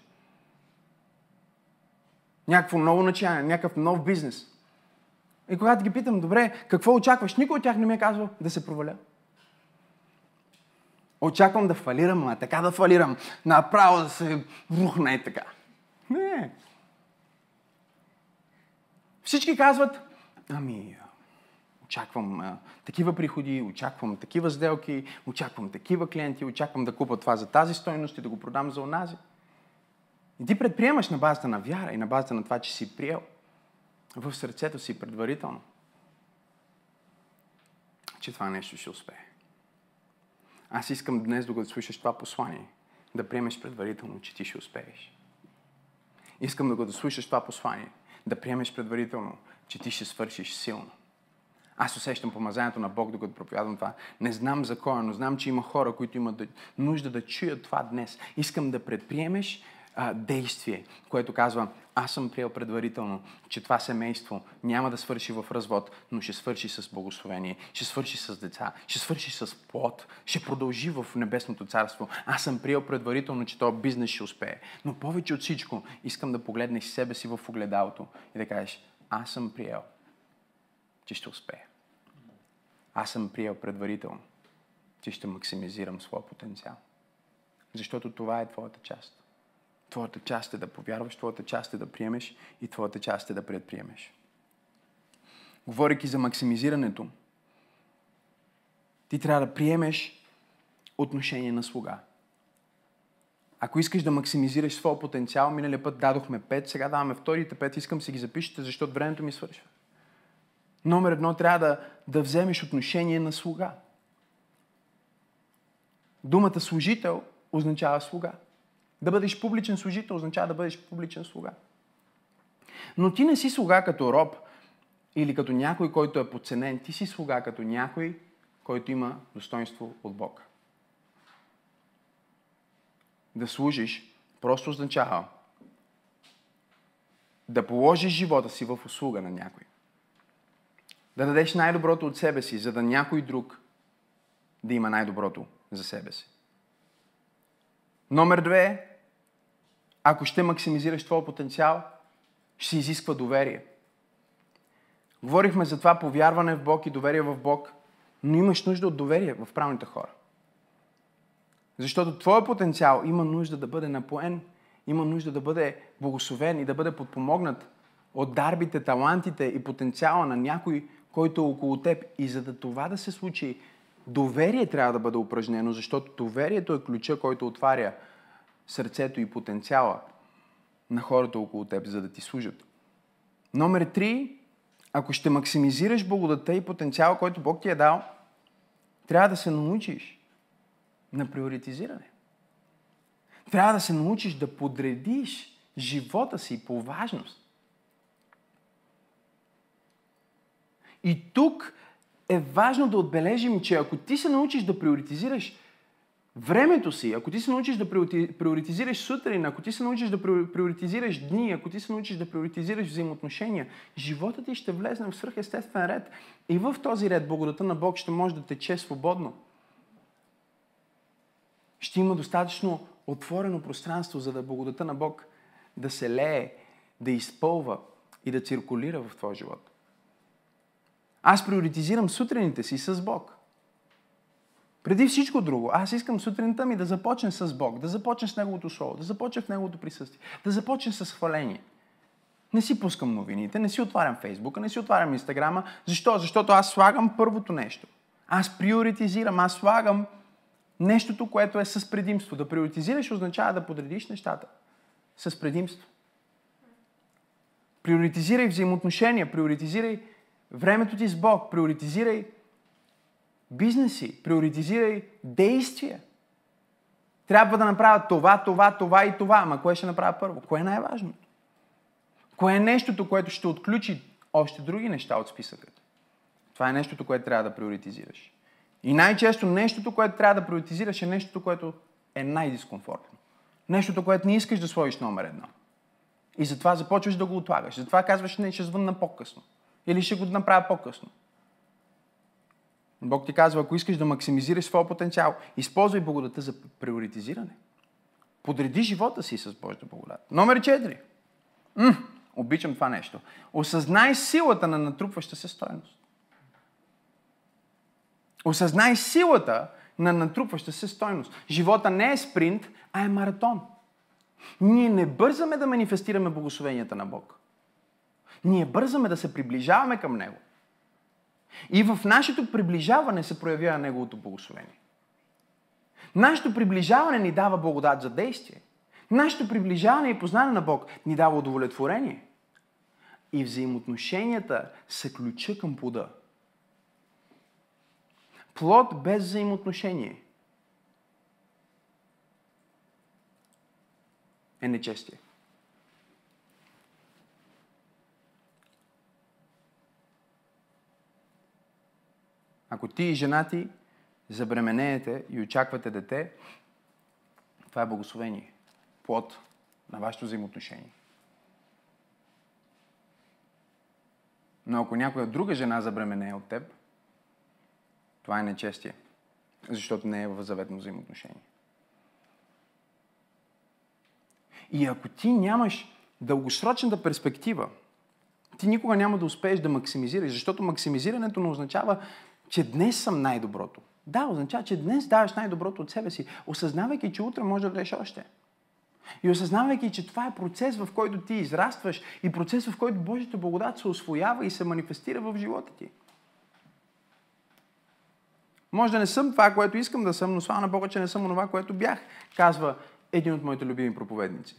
Някакво ново начинание, някакъв нов бизнес. И когато ги питам, добре, какво очакваш? Никой от тях не ми е казвал да се проваля. Очаквам да фалирам, а така да фалирам. Направо да се рухна и така. Не. Всички казват, Ами, очаквам а, такива приходи, очаквам такива сделки, очаквам такива клиенти, очаквам да купа това за тази стойност и да го продам за онази. И ти предприемаш на базата на вяра и на базата на това, че си приел в сърцето си предварително, че това нещо ще успее. Аз искам днес, докато слушаш това послание, да приемеш предварително, че ти ще успееш. Искам докато слушаш това послание, да приемеш предварително, че ти ще свършиш силно. Аз усещам помазанието на Бог, докато проповядвам това. Не знам за кой, но знам, че има хора, които имат нужда да чуят това днес. Искам да предприемеш а, действие, което казва, аз съм приел предварително, че това семейство няма да свърши в развод, но ще свърши с благословение, ще свърши с деца, ще свърши с плод, ще продължи в небесното царство. Аз съм приел предварително, че този бизнес ще успее. Но повече от всичко, искам да погледнеш себе си в огледалото и да кажеш, аз съм приел, че ще успея. Аз съм приел предварително, че ще максимизирам своя потенциал. Защото това е твоята част. Твоята част е да повярваш, твоята част е да приемеш и твоята част е да предприемеш. Говорейки за максимизирането, ти трябва да приемеш отношение на слуга. Ако искаш да максимизираш своя потенциал, миналия път дадохме 5, сега даваме вторите 5, искам си ги запишете, защото времето ми свършва. Номер едно трябва да, да вземеш отношение на слуга. Думата служител означава слуга. Да бъдеш публичен служител означава да бъдеш публичен слуга. Но ти не си слуга като роб или като някой, който е подценен. Ти си слуга като някой, който има достоинство от Бог. Да служиш просто означава да положиш живота си в услуга на някой. Да дадеш най-доброто от себе си, за да някой друг да има най-доброто за себе си. Номер две, ако ще максимизираш твоя потенциал, ще изисква доверие. Говорихме за това повярване в Бог и доверие в Бог, но имаш нужда от доверие в правилните хора. Защото твоя потенциал има нужда да бъде напоен, има нужда да бъде благословен и да бъде подпомогнат от дарбите, талантите и потенциала на някой, който е около теб. И за да това да се случи, доверие трябва да бъде упражнено, защото доверието е ключа, който отваря сърцето и потенциала на хората около теб, за да ти служат. Номер три, ако ще максимизираш благодата и потенциала, който Бог ти е дал, трябва да се научиш на приоритизиране. Трябва да се научиш да подредиш живота си по важност. И тук е важно да отбележим, че ако ти се научиш да приоритизираш времето си, ако ти се научиш да приоритизираш сутрин, ако ти се научиш да приоритизираш дни, ако ти се научиш да приоритизираш взаимоотношения, живота ти ще влезне в свръхестествен ред. И в този ред благодата на Бог ще може да тече свободно. Ще има достатъчно отворено пространство, за да благодата на Бог да се лее, да изпълва и да циркулира в твоя живот. Аз приоритизирам сутрините си с Бог. Преди всичко друго, аз искам сутринта ми да започне с Бог, да започне с Неговото Слово, да започне в Неговото присъствие, да започне с хваление. Не си пускам новините, не си отварям Фейсбука, не си отварям Инстаграма. Защо? Защото аз слагам първото нещо. Аз приоритизирам, аз слагам нещото, което е с предимство. Да приоритизираш означава да подредиш нещата с предимство. Приоритизирай взаимоотношения, приоритизирай времето ти с Бог, приоритизирай бизнеси, приоритизирай действия. Трябва да направя това, това, това и това. Ама кое ще направя първо? Кое е най-важното? Кое е нещото, което ще отключи още други неща от списъкът? Това е нещото, което трябва да приоритизираш. И най-често нещото, което трябва да приоритизираш е нещото, което е най-дискомфортно. Нещото, което не искаш да сложиш номер едно. И затова започваш да го отлагаш. Затова казваш, не, ще звънна по-късно. Или ще го направя по-късно. Бог ти казва, ако искаш да максимизираш своя потенциал, използвай благодата за приоритизиране. Подреди живота си с Божията благодат. Номер 4. М, обичам това нещо. Осъзнай силата на натрупваща се стоеност. Осъзнай силата на натрупваща се стойност. Живота не е спринт, а е маратон. Ние не бързаме да манифестираме благословенията на Бог. Ние бързаме да се приближаваме към Него. И в нашето приближаване се проявява Неговото благословение. Нашето приближаване ни дава благодат за действие. Нашето приближаване и познание на Бог ни дава удовлетворение. И взаимоотношенията са ключа към плода. Плод без взаимоотношение е нечестие. Ако ти и жена ти забременеете и очаквате дете, това е благословение, плод на вашето взаимоотношение. Но ако някоя друга жена забременее от теб, това е нечестие, защото не е в заветно взаимоотношение. И ако ти нямаш дългосрочната перспектива, ти никога няма да успееш да максимизираш, защото максимизирането не означава че днес съм най-доброто. Да, означава, че днес даваш най-доброто от себе си, осъзнавайки, че утре може да дадеш още. И осъзнавайки, че това е процес, в който ти израстваш и процес, в който Божията благодат се освоява и се манифестира в живота ти. Може да не съм това, което искам да съм, но слава на Бога, че не съм това, което бях, казва един от моите любими проповедници.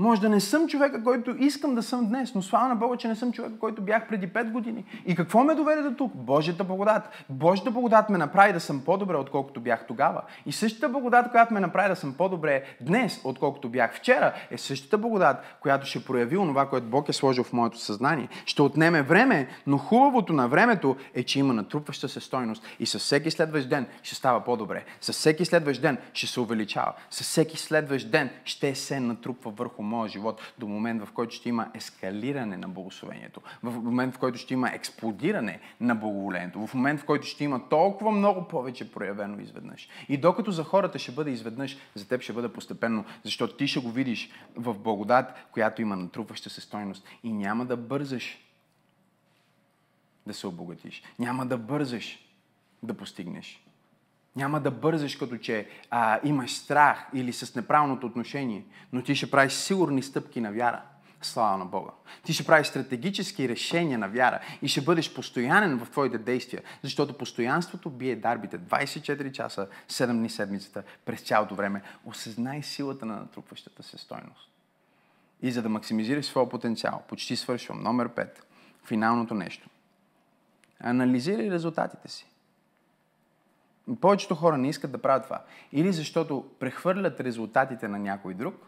Може да не съм човека, който искам да съм днес, но слава на Бога, че не съм човека, който бях преди 5 години. И какво ме доведе до тук? Божията благодат. Божията благодат ме направи да съм по-добре, отколкото бях тогава. И същата благодат, която ме направи да съм по-добре днес, отколкото бях вчера, е същата благодат, която ще прояви онова, което Бог е сложил в моето съзнание. Ще отнеме време, но хубавото на времето е, че има натрупваща се стойност. И със всеки следващ ден ще става по-добре. Със всеки следващ ден ще се увеличава. Със всеки следващ ден ще се натрупва върху моя живот до момент, в който ще има ескалиране на благословението, в момент, в който ще има експлодиране на благоволението, в момент, в който ще има толкова много повече проявено изведнъж. И докато за хората ще бъде изведнъж, за теб ще бъде постепенно, защото ти ще го видиш в благодат, която има натрупваща се стойност и няма да бързаш да се обогатиш. Няма да бързаш да постигнеш. Няма да бързаш като че а, имаш страх или с неправилното отношение, но ти ще правиш сигурни стъпки на вяра. Слава на Бога. Ти ще правиш стратегически решения на вяра и ще бъдеш постоянен в твоите действия, защото постоянството бие дарбите 24 часа, 7 дни седмицата, през цялото време. Осъзнай силата на натрупващата се стойност. И за да максимизираш своя потенциал, почти свършвам, номер 5, финалното нещо. Анализирай резултатите си. Повечето хора не искат да правят това. Или защото прехвърлят резултатите на някой друг,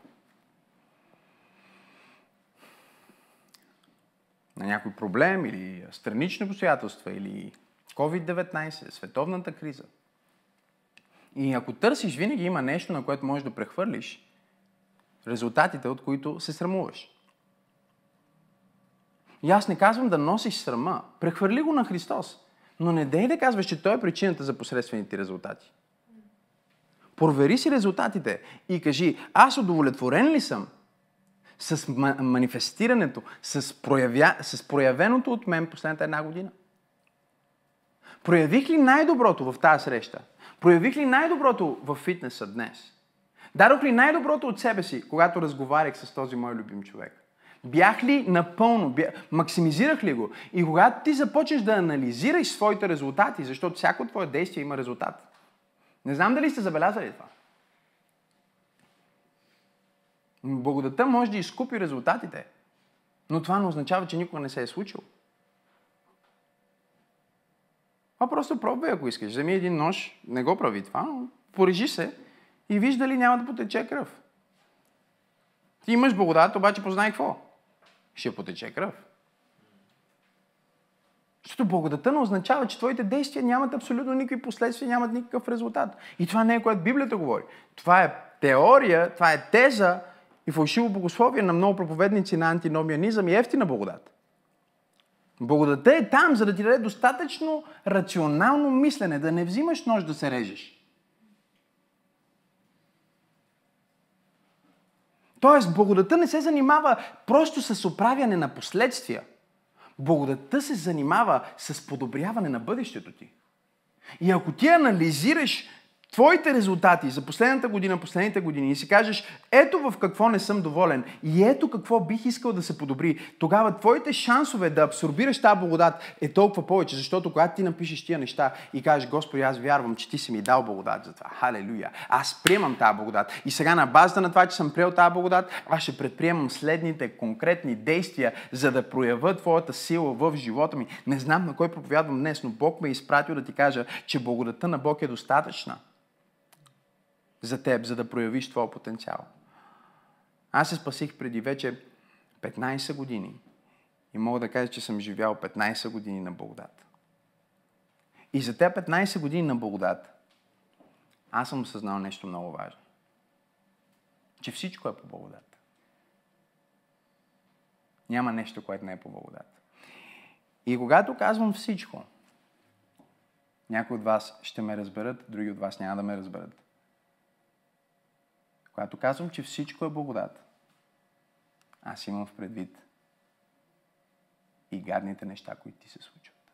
на някой проблем или странични обстоятелства или COVID-19, световната криза. И ако търсиш, винаги има нещо, на което можеш да прехвърлиш резултатите, от които се срамуваш. И аз не казвам да носиш срама. Прехвърли го на Христос. Но не дей да казваш, че Той е причината за посредствените резултати. Провери си резултатите и кажи, аз удовлетворен ли съм с манифестирането, с, проявя, с проявеното от мен последната една година? Проявих ли най-доброто в тази среща? Проявих ли най-доброто в фитнеса днес? Дадох ли най-доброто от себе си, когато разговарях с този мой любим човек? Бях ли напълно, бях, максимизирах ли го? И когато ти започнеш да анализираш своите резултати, защото всяко твое действие има резултат. Не знам дали сте забелязали това. Благодата може да изкупи резултатите, но това не означава, че никога не се е случило. А просто пробвай, ако искаш. Вземи един нож, не го прави това, но порежи се и виж дали няма да потече кръв. Ти имаш благодат, обаче познай какво ще потече кръв. Защото благодата не означава, че твоите действия нямат абсолютно никакви последствия, нямат никакъв резултат. И това не е което Библията говори. Това е теория, това е теза и фалшиво богословие на много проповедници на антиномианизъм и ефтина благодат. Благодата е там, за да ти даде достатъчно рационално мислене, да не взимаш нож да се режеш. Тоест, благодата не се занимава просто с оправяне на последствия. Благодата се занимава с подобряване на бъдещето ти. И ако ти анализираш твоите резултати за последната година, последните години и си кажеш, ето в какво не съм доволен и ето какво бих искал да се подобри, тогава твоите шансове да абсорбираш тази благодат е толкова повече, защото когато ти напишеш тия неща и кажеш, Господи, аз вярвам, че ти си ми дал благодат за това. Халелуя. Аз приемам тази благодат. И сега на базата на това, че съм приел тази благодат, аз ще предприемам следните конкретни действия, за да проявя твоята сила в живота ми. Не знам на кой проповядвам днес, но Бог ме е изпратил да ти кажа, че благодата на Бог е достатъчна за теб, за да проявиш твоя потенциал. Аз се спасих преди вече 15 години и мога да кажа, че съм живял 15 години на благодат. И за тези 15 години на благодат аз съм осъзнал нещо много важно. Че всичко е по благодат. Няма нещо, което не е по благодат. И когато казвам всичко, някои от вас ще ме разберат, други от вас няма да ме разберат. Когато казвам, че всичко е благодат, аз имам в предвид и гадните неща, които ти се случват.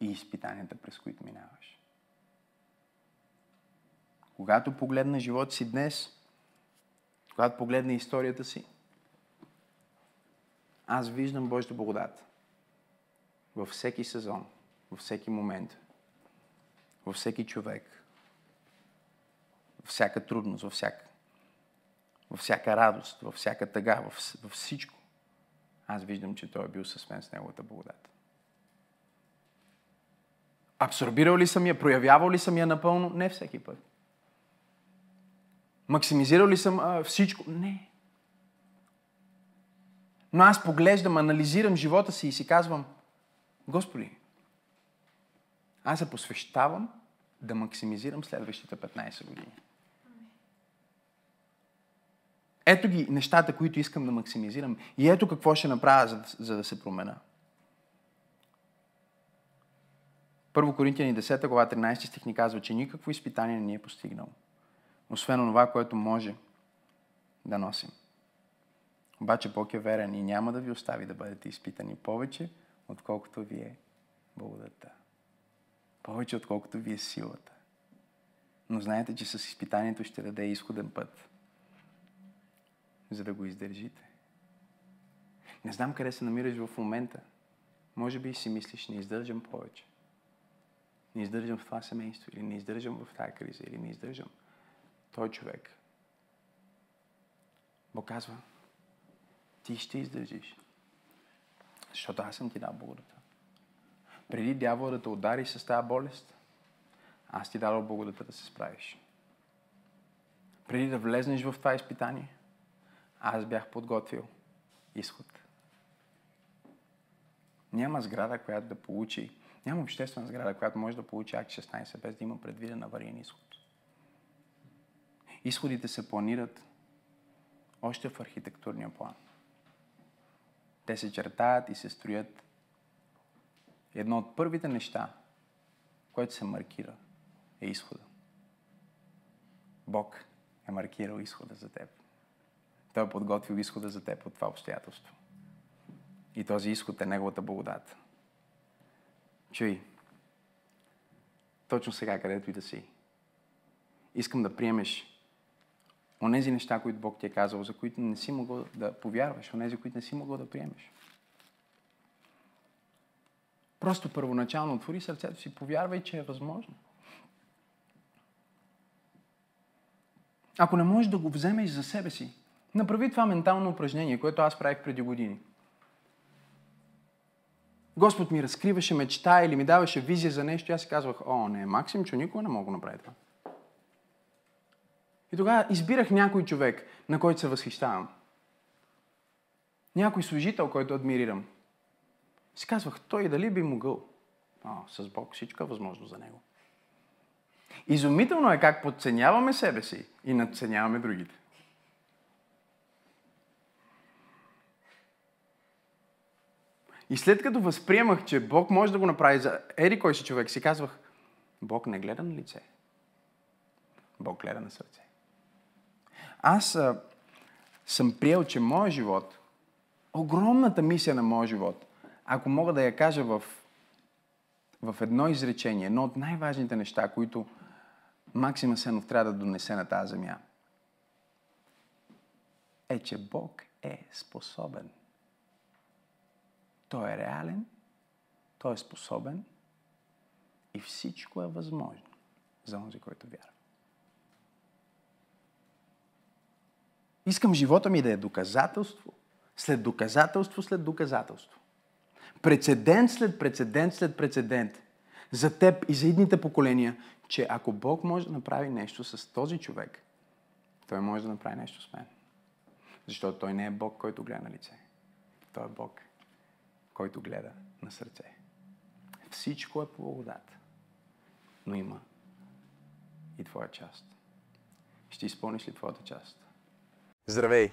И изпитанията, през които минаваш. Когато погледна живота си днес, когато погледна историята си, аз виждам Божията благодат във всеки сезон, във всеки момент, във всеки човек, всяка трудност, във всяка, във всяка радост, във всяка тъга, във, във всичко, аз виждам, че Той е бил с мен с Неговата благодат. Абсорбирал ли съм я, проявявал ли съм я напълно? Не всеки път. Максимизирал ли съм а, всичко? Не. Но аз поглеждам, анализирам живота си и си казвам, Господи, аз се посвещавам да максимизирам следващите 15 години. Ето ги нещата, които искам да максимизирам. И ето какво ще направя, за, за да се промена. Първо Коринтияни 10 глава 13 стих ни казва, че никакво изпитание не ни е постигнало. Освен това, което може да носим. Обаче Бог е верен и няма да ви остави да бъдете изпитани повече, отколкото ви е благодата. Повече, отколкото ви е силата. Но знаете, че с изпитанието ще даде изходен път, за да го издържите. Не знам къде се намираш в момента. Може би си мислиш, не издържам повече. Не издържам в това семейство, или не издържам в тази криза, или не издържам той човек. Бог казва, ти ще издържиш. Защото аз съм ти дал благодата. Преди дявола да те удари с тази болест, аз ти дадох благодата да се справиш. Преди да влезнеш в това изпитание, аз бях подготвил изход. Няма сграда, която да получи, няма обществена сграда, която може да получи акт 16 без да има предвиден авариен изход. Изходите се планират още в архитектурния план. Те се чертаят и се строят. Едно от първите неща, което се маркира, е изхода. Бог е маркирал изхода за теб. Той е подготвил изхода за теб от това обстоятелство. И този изход е Неговата благодат. Чуй, точно сега, където и да си, искам да приемеш онези неща, които Бог ти е казал, за които не си могъл да повярваш, онези, които не си могъл да приемеш. Просто първоначално отвори сърцето си, повярвай, че е възможно. Ако не можеш да го вземеш за себе си, направи това ментално упражнение, което аз правих преди години. Господ ми разкриваше мечта или ми даваше визия за нещо и аз си казвах, о, не, Максим, че никога не мога да направи това. И тогава избирах някой човек, на който се възхищавам. Някой служител, който адмирирам. Си казвах, той дали би могъл. О, с Бог всичко е възможно за него. Изумително е как подценяваме себе си и надценяваме другите. И след като възприемах, че Бог може да го направи за ери кой си човек, си казвах, Бог не гледа на лице. Бог гледа на сърце. Аз а, съм приел, че моят живот, огромната мисия на моят живот, ако мога да я кажа в, в едно изречение, едно от най-важните неща, които Максима Сенов трябва да донесе на тази земя, е, че Бог е способен. Той е реален, той е способен и всичко е възможно за този, който вярва. Искам живота ми да е доказателство, след доказателство, след доказателство. Прецедент след прецедент след прецедент за теб и за идните поколения, че ако Бог може да направи нещо с този човек, той може да направи нещо с мен. Защото той не е Бог, който гледа на лице. Той е Бог, който гледа на сърце. Всичко е по благодат, но има и твоя част. Ще изпълниш ли твоята част? Здравей!